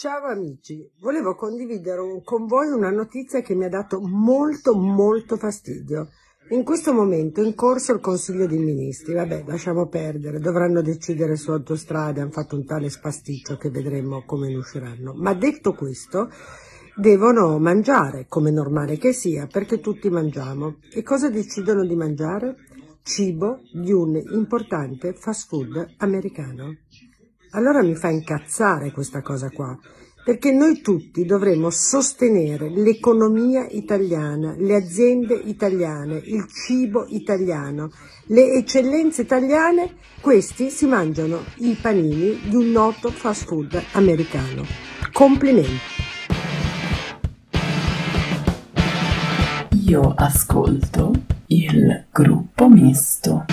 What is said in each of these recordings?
Ciao amici, volevo condividere con voi una notizia che mi ha dato molto molto fastidio. In questo momento è in corso il Consiglio dei Ministri, vabbè lasciamo perdere, dovranno decidere su autostrade, hanno fatto un tale spasticcio che vedremo come ne usciranno. Ma detto questo, devono mangiare, come normale che sia, perché tutti mangiamo. E cosa decidono di mangiare? Cibo di un importante fast food americano. Allora mi fa incazzare questa cosa qua, perché noi tutti dovremmo sostenere l'economia italiana, le aziende italiane, il cibo italiano, le eccellenze italiane, questi si mangiano i panini di un noto fast food americano. Complimenti. Io ascolto il gruppo misto.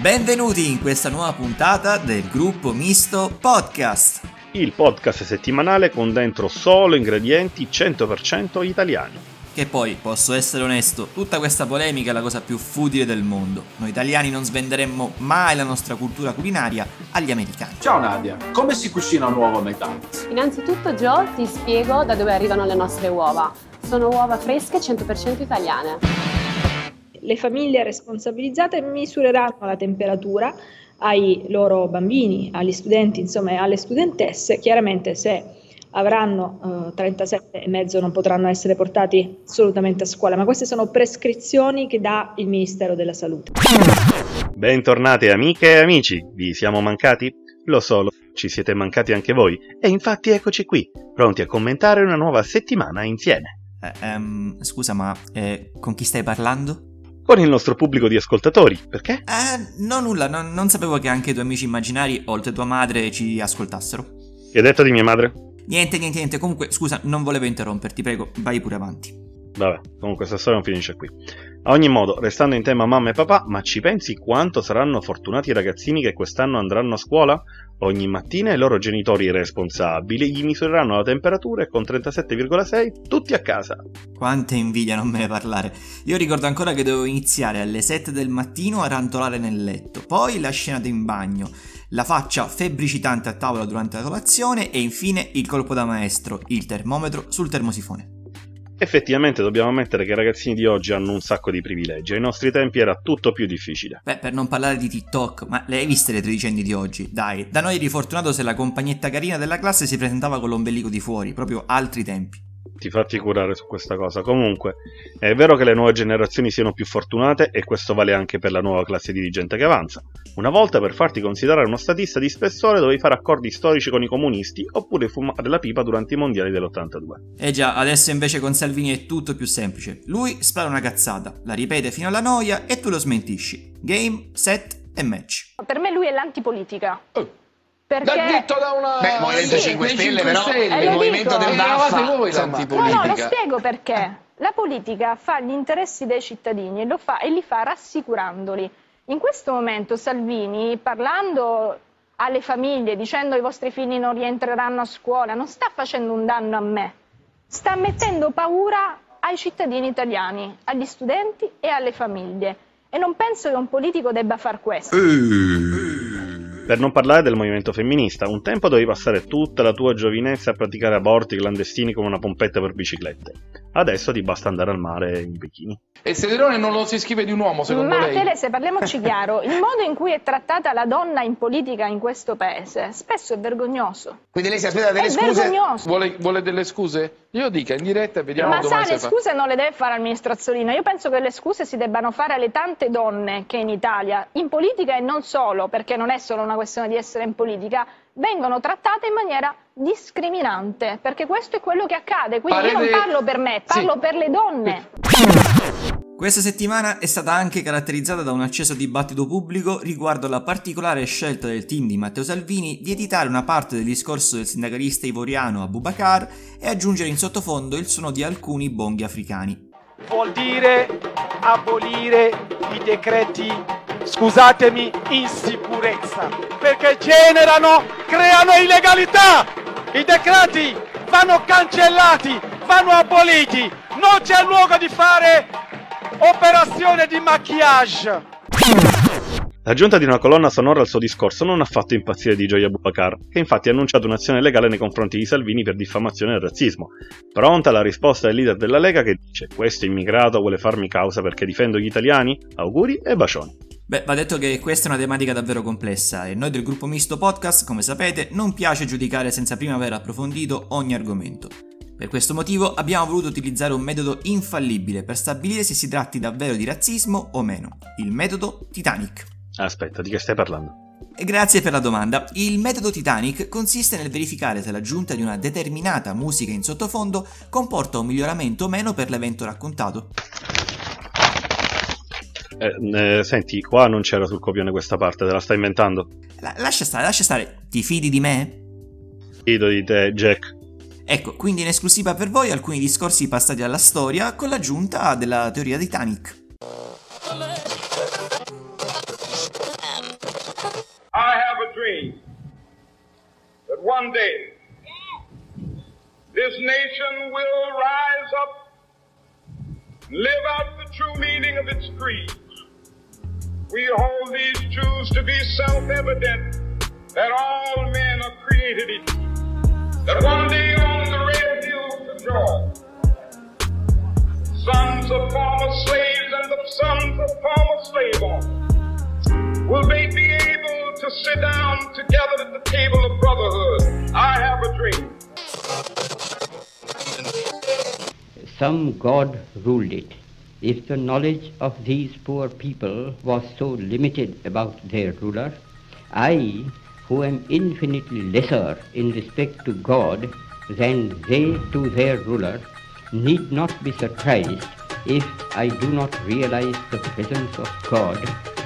Benvenuti in questa nuova puntata del gruppo misto podcast. Il podcast settimanale con dentro solo ingredienti 100% italiani. Che poi, posso essere onesto, tutta questa polemica è la cosa più futile del mondo. Noi italiani non svenderemmo mai la nostra cultura culinaria agli americani. Ciao Nadia, come si cucina un uovo a McDonald's? Innanzitutto Joe ti spiego da dove arrivano le nostre uova. Sono uova fresche 100% italiane le famiglie responsabilizzate misureranno la temperatura ai loro bambini, agli studenti, insomma, e alle studentesse. Chiaramente se avranno eh, 37,5 non potranno essere portati assolutamente a scuola, ma queste sono prescrizioni che dà il Ministero della Salute. Bentornate amiche e amici, vi siamo mancati? Lo so, ci siete mancati anche voi, e infatti eccoci qui, pronti a commentare una nuova settimana insieme. Eh, um, scusa, ma eh, con chi stai parlando? Con il nostro pubblico di ascoltatori. Perché? Eh, no, nulla, no, non sapevo che anche i tuoi amici immaginari, oltre tua madre, ci ascoltassero. Che hai detto di mia madre? Niente, niente, niente. Comunque, scusa, non volevo interromperti, prego, vai pure avanti. Vabbè, comunque questa storia non finisce qui. A ogni modo, restando in tema mamma e papà, ma ci pensi quanto saranno fortunati i ragazzini che quest'anno andranno a scuola? Ogni mattina i loro genitori responsabili gli misureranno la temperatura e con 37,6 tutti a casa. Quanta invidia non me ne parlare. Io ricordo ancora che dovevo iniziare alle 7 del mattino a rantolare nel letto, poi la scena in bagno, la faccia febbricitante a tavola durante la colazione e infine il colpo da maestro, il termometro sul termosifone. Effettivamente dobbiamo ammettere che i ragazzini di oggi hanno un sacco di privilegi, ai nostri tempi era tutto più difficile. Beh, per non parlare di TikTok, ma le hai viste le tredicenni di oggi? Dai, da noi eri fortunato se la compagnetta carina della classe si presentava con l'ombelico di fuori, proprio altri tempi ti fatti curare su questa cosa. Comunque, è vero che le nuove generazioni siano più fortunate e questo vale anche per la nuova classe dirigente che avanza. Una volta per farti considerare uno statista di spessore dovevi fare accordi storici con i comunisti oppure fumare la pipa durante i mondiali dell'82. Eh già, adesso invece con Salvini è tutto più semplice. Lui spara una cazzata, la ripete fino alla noia e tu lo smentisci. Game, set e match. Per me lui è l'antipolitica. Oh. Perché... L'ha detto da una... Beh, Movimento sì, 5 Stelle, però, Stelle. il Movimento del Baffa... Voi, no, no, lo spiego perché. La politica fa gli interessi dei cittadini e, fa, e li fa rassicurandoli. In questo momento Salvini, parlando alle famiglie, dicendo i vostri figli non rientreranno a scuola, non sta facendo un danno a me, sta mettendo paura ai cittadini italiani, agli studenti e alle famiglie. E non penso che un politico debba far questo. Uh. Per non parlare del movimento femminista, un tempo dovevi passare tutta la tua giovinezza a praticare aborti clandestini con una pompetta per biciclette. Adesso ti basta andare al mare in bikini. E Sederone non lo si scrive di un uomo, secondo Ma lei? Ma Telese, parliamoci chiaro, il modo in cui è trattata la donna in politica in questo paese spesso è vergognoso. Quindi lei si aspetta delle è scuse? Vergognoso. Vuole, vuole delle scuse? Io dica in diretta e vediamo Ma sa, le scuse non le deve fare al ministro Azzolino. Io penso che le scuse si debbano fare alle tante donne che in Italia, in politica e non solo, perché non è solo una questione di essere in politica, vengono trattate in maniera discriminante, perché questo è quello che accade. Quindi Parete... io non parlo per me, parlo sì. per le donne. Questa settimana è stata anche caratterizzata da un acceso dibattito pubblico riguardo alla particolare scelta del team di Matteo Salvini di editare una parte del discorso del sindacalista ivoriano Abubakar e aggiungere in sottofondo il suono di alcuni bonghi africani. vuol dire abolire i decreti, scusatemi, insicurezza, perché generano, creano illegalità. I decreti vanno cancellati, vanno aboliti, non c'è luogo di fare operazione di maquillage. L'aggiunta di una colonna sonora al suo discorso non ha fatto impazzire di Gioia Bubakar, che infatti ha annunciato un'azione legale nei confronti di Salvini per diffamazione e razzismo. Pronta la risposta del leader della Lega che dice questo immigrato vuole farmi causa perché difendo gli italiani? Auguri e bacioni. Beh, va detto che questa è una tematica davvero complessa e noi del gruppo Misto Podcast, come sapete, non piace giudicare senza prima aver approfondito ogni argomento. Per questo motivo abbiamo voluto utilizzare un metodo infallibile per stabilire se si tratti davvero di razzismo o meno, il metodo Titanic. Aspetta, di che stai parlando? Grazie per la domanda. Il metodo Titanic consiste nel verificare se l'aggiunta di una determinata musica in sottofondo comporta un miglioramento o meno per l'evento raccontato. Eh, eh, senti, qua non c'era sul copione questa parte, te la stai inventando? La- lascia stare, lascia stare. Ti fidi di me? Fido di te, Jack. Ecco, quindi in esclusiva per voi alcuni discorsi passati alla storia con l'aggiunta della teoria Titanic. dream that one day this nation will rise up, live out the true meaning of its creed. We hold these truths to be self-evident that all men are created equal. That one day on the red hills of Georgia, sons of former slaves and the sons of former slave owners will they be able to sit down together at the table of brotherhood. I have a dream. Some God ruled it. If the knowledge of these poor people was so limited about their ruler, I, who am infinitely lesser in respect to God than they to their ruler, need not be surprised if I do not realize the presence of God,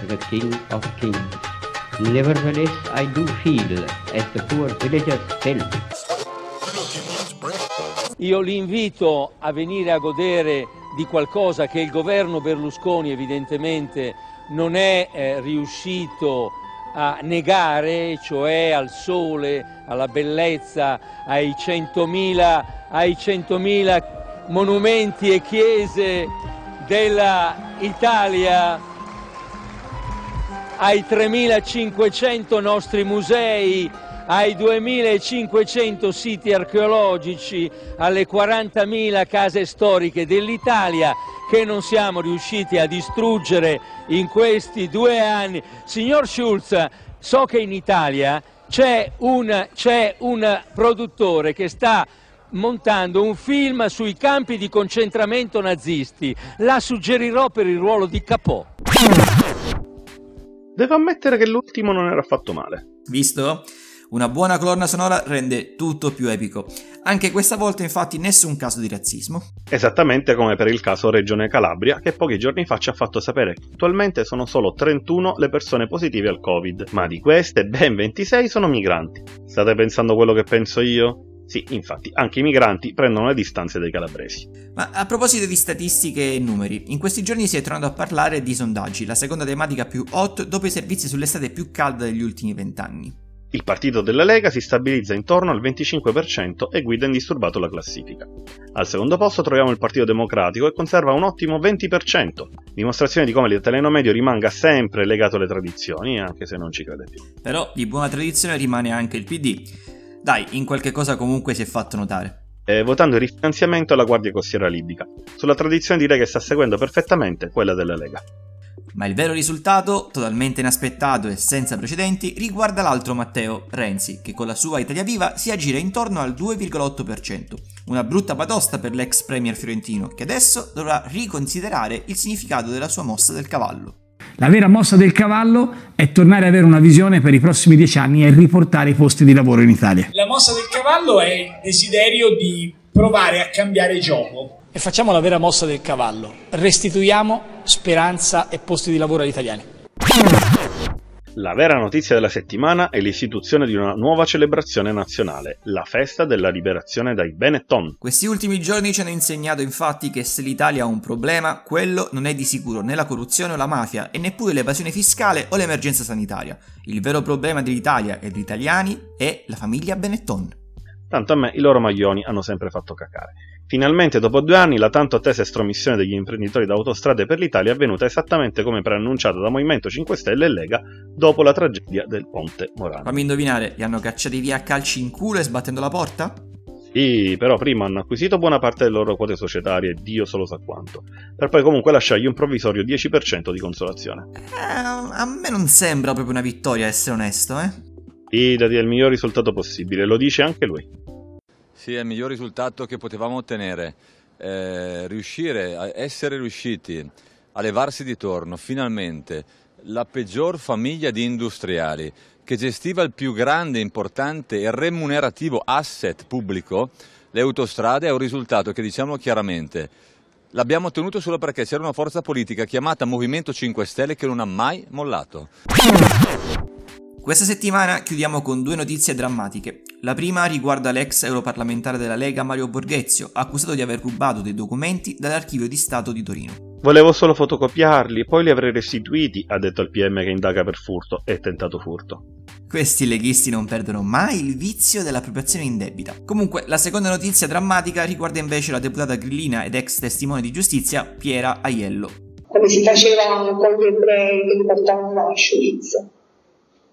the King of Kings. Nevertheless, I do feel, as the poor villagers felt, Io li invito a venire a godere di qualcosa che il governo Berlusconi evidentemente non è eh, riuscito a negare, cioè al sole, alla bellezza, ai 100.000, ai 100.000 monumenti e chiese dell'Italia, ai 3.500 nostri musei, ai 2.500 siti archeologici, alle 40.000 case storiche dell'Italia che non siamo riusciti a distruggere in questi due anni. Signor Schulz, so che in Italia c'è un, c'è un produttore che sta montando un film sui campi di concentramento nazisti. La suggerirò per il ruolo di Capò. Devo ammettere che l'ultimo non era affatto male. Visto? Una buona colonna sonora rende tutto più epico. Anche questa volta infatti nessun caso di razzismo. Esattamente come per il caso Regione Calabria, che pochi giorni fa ci ha fatto sapere che attualmente sono solo 31 le persone positive al Covid, ma di queste ben 26 sono migranti. State pensando quello che penso io? Sì, infatti, anche i migranti prendono le distanze dai calabresi. Ma a proposito di statistiche e numeri, in questi giorni si è tornato a parlare di sondaggi, la seconda tematica più hot dopo i servizi sull'estate più calda degli ultimi vent'anni. Il partito della Lega si stabilizza intorno al 25% e guida indisturbato la classifica. Al secondo posto troviamo il Partito Democratico che conserva un ottimo 20%, dimostrazione di come l'italiano medio rimanga sempre legato alle tradizioni, anche se non ci crede più. Però di buona tradizione rimane anche il PD. Dai, in qualche cosa comunque si è fatto notare. Eh, votando il rifinanziamento alla Guardia Costiera Libica. Sulla tradizione direi che sta seguendo perfettamente quella della Lega. Ma il vero risultato, totalmente inaspettato e senza precedenti, riguarda l'altro Matteo, Renzi, che con la sua Italia Viva si aggira intorno al 2,8%. Una brutta batosta per l'ex premier fiorentino, che adesso dovrà riconsiderare il significato della sua mossa del cavallo. La vera mossa del cavallo è tornare ad avere una visione per i prossimi dieci anni e riportare i posti di lavoro in Italia. La mossa del cavallo è il desiderio di provare a cambiare gioco. E facciamo la vera mossa del cavallo. Restituiamo speranza e posti di lavoro agli italiani. La vera notizia della settimana è l'istituzione di una nuova celebrazione nazionale, la festa della liberazione dai Benetton. Questi ultimi giorni ci hanno insegnato infatti che se l'Italia ha un problema, quello non è di sicuro né la corruzione o la mafia e neppure l'evasione fiscale o l'emergenza sanitaria. Il vero problema dell'Italia e degli italiani è la famiglia Benetton. Tanto a me i loro maglioni hanno sempre fatto cacare. Finalmente, dopo due anni, la tanto attesa estromissione degli imprenditori d'autostrade per l'Italia è avvenuta esattamente come preannunciato da Movimento 5 Stelle e Lega dopo la tragedia del Ponte Morano. Fammi indovinare, li hanno cacciati via a calci in culo e sbattendo la porta? Sì, però prima hanno acquisito buona parte delle loro quote societarie, Dio solo sa quanto, per poi comunque lasciargli un provvisorio 10% di consolazione. Eh, a me non sembra proprio una vittoria, essere onesto, eh? Fidati, è il miglior risultato possibile, lo dice anche lui. Sì, è il miglior risultato che potevamo ottenere. Eh, riuscire a essere riusciti a levarsi di torno finalmente la peggior famiglia di industriali che gestiva il più grande, importante e remunerativo asset pubblico, le autostrade, è un risultato che diciamo chiaramente l'abbiamo ottenuto solo perché c'era una forza politica chiamata Movimento 5 Stelle che non ha mai mollato. Questa settimana chiudiamo con due notizie drammatiche. La prima riguarda l'ex europarlamentare della Lega Mario Borghezio, accusato di aver rubato dei documenti dall'archivio di Stato di Torino. Volevo solo fotocopiarli, poi li avrei restituiti, ha detto il PM che indaga per furto e tentato furto. Questi leghisti non perdono mai il vizio dell'appropriazione indebita. Comunque, la seconda notizia drammatica riguarda invece la deputata grillina ed ex testimone di giustizia Piera Aiello. Come si faceva con gli ebrei che li portavano a Auschwitz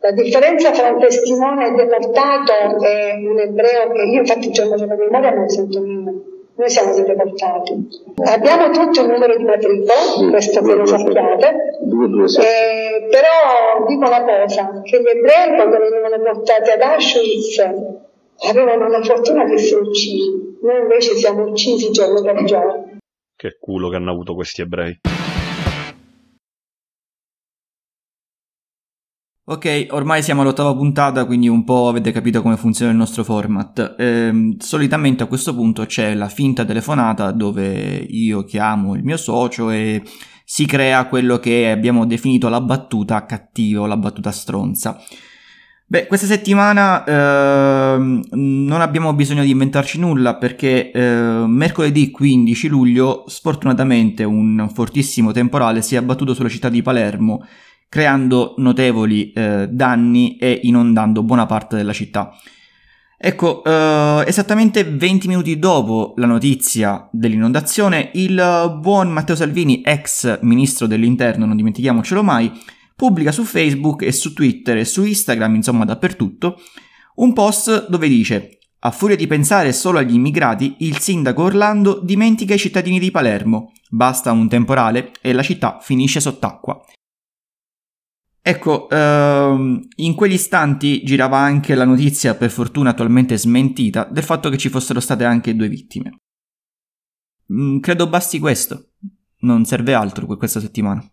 la differenza tra un testimone deportato e un ebreo che io infatti il giorno della memoria non sento nulla. Noi siamo stati deportati. Abbiamo tutti un numero di matricola, questo che lo sappiate, eh, però dico una cosa, che gli ebrei quando venivano portati ad Auschwitz avevano la fortuna di essere uccisi, noi invece siamo uccisi giorno per giorno. Che culo che hanno avuto questi ebrei. Ok, ormai siamo all'ottava puntata, quindi un po' avete capito come funziona il nostro format. Eh, solitamente a questo punto c'è la finta telefonata dove io chiamo il mio socio e si crea quello che abbiamo definito la battuta cattiva o la battuta stronza. Beh, questa settimana eh, non abbiamo bisogno di inventarci nulla perché eh, mercoledì 15 luglio sfortunatamente un fortissimo temporale si è abbattuto sulla città di Palermo creando notevoli eh, danni e inondando buona parte della città. Ecco, eh, esattamente 20 minuti dopo la notizia dell'inondazione, il buon Matteo Salvini, ex ministro dell'interno, non dimentichiamocelo mai, pubblica su Facebook e su Twitter e su Instagram, insomma dappertutto, un post dove dice a furia di pensare solo agli immigrati, il sindaco Orlando dimentica i cittadini di Palermo. Basta un temporale e la città finisce sott'acqua. Ecco, ehm, in quegli istanti girava anche la notizia, per fortuna attualmente smentita, del fatto che ci fossero state anche due vittime. Mm, credo basti questo, non serve altro questa settimana.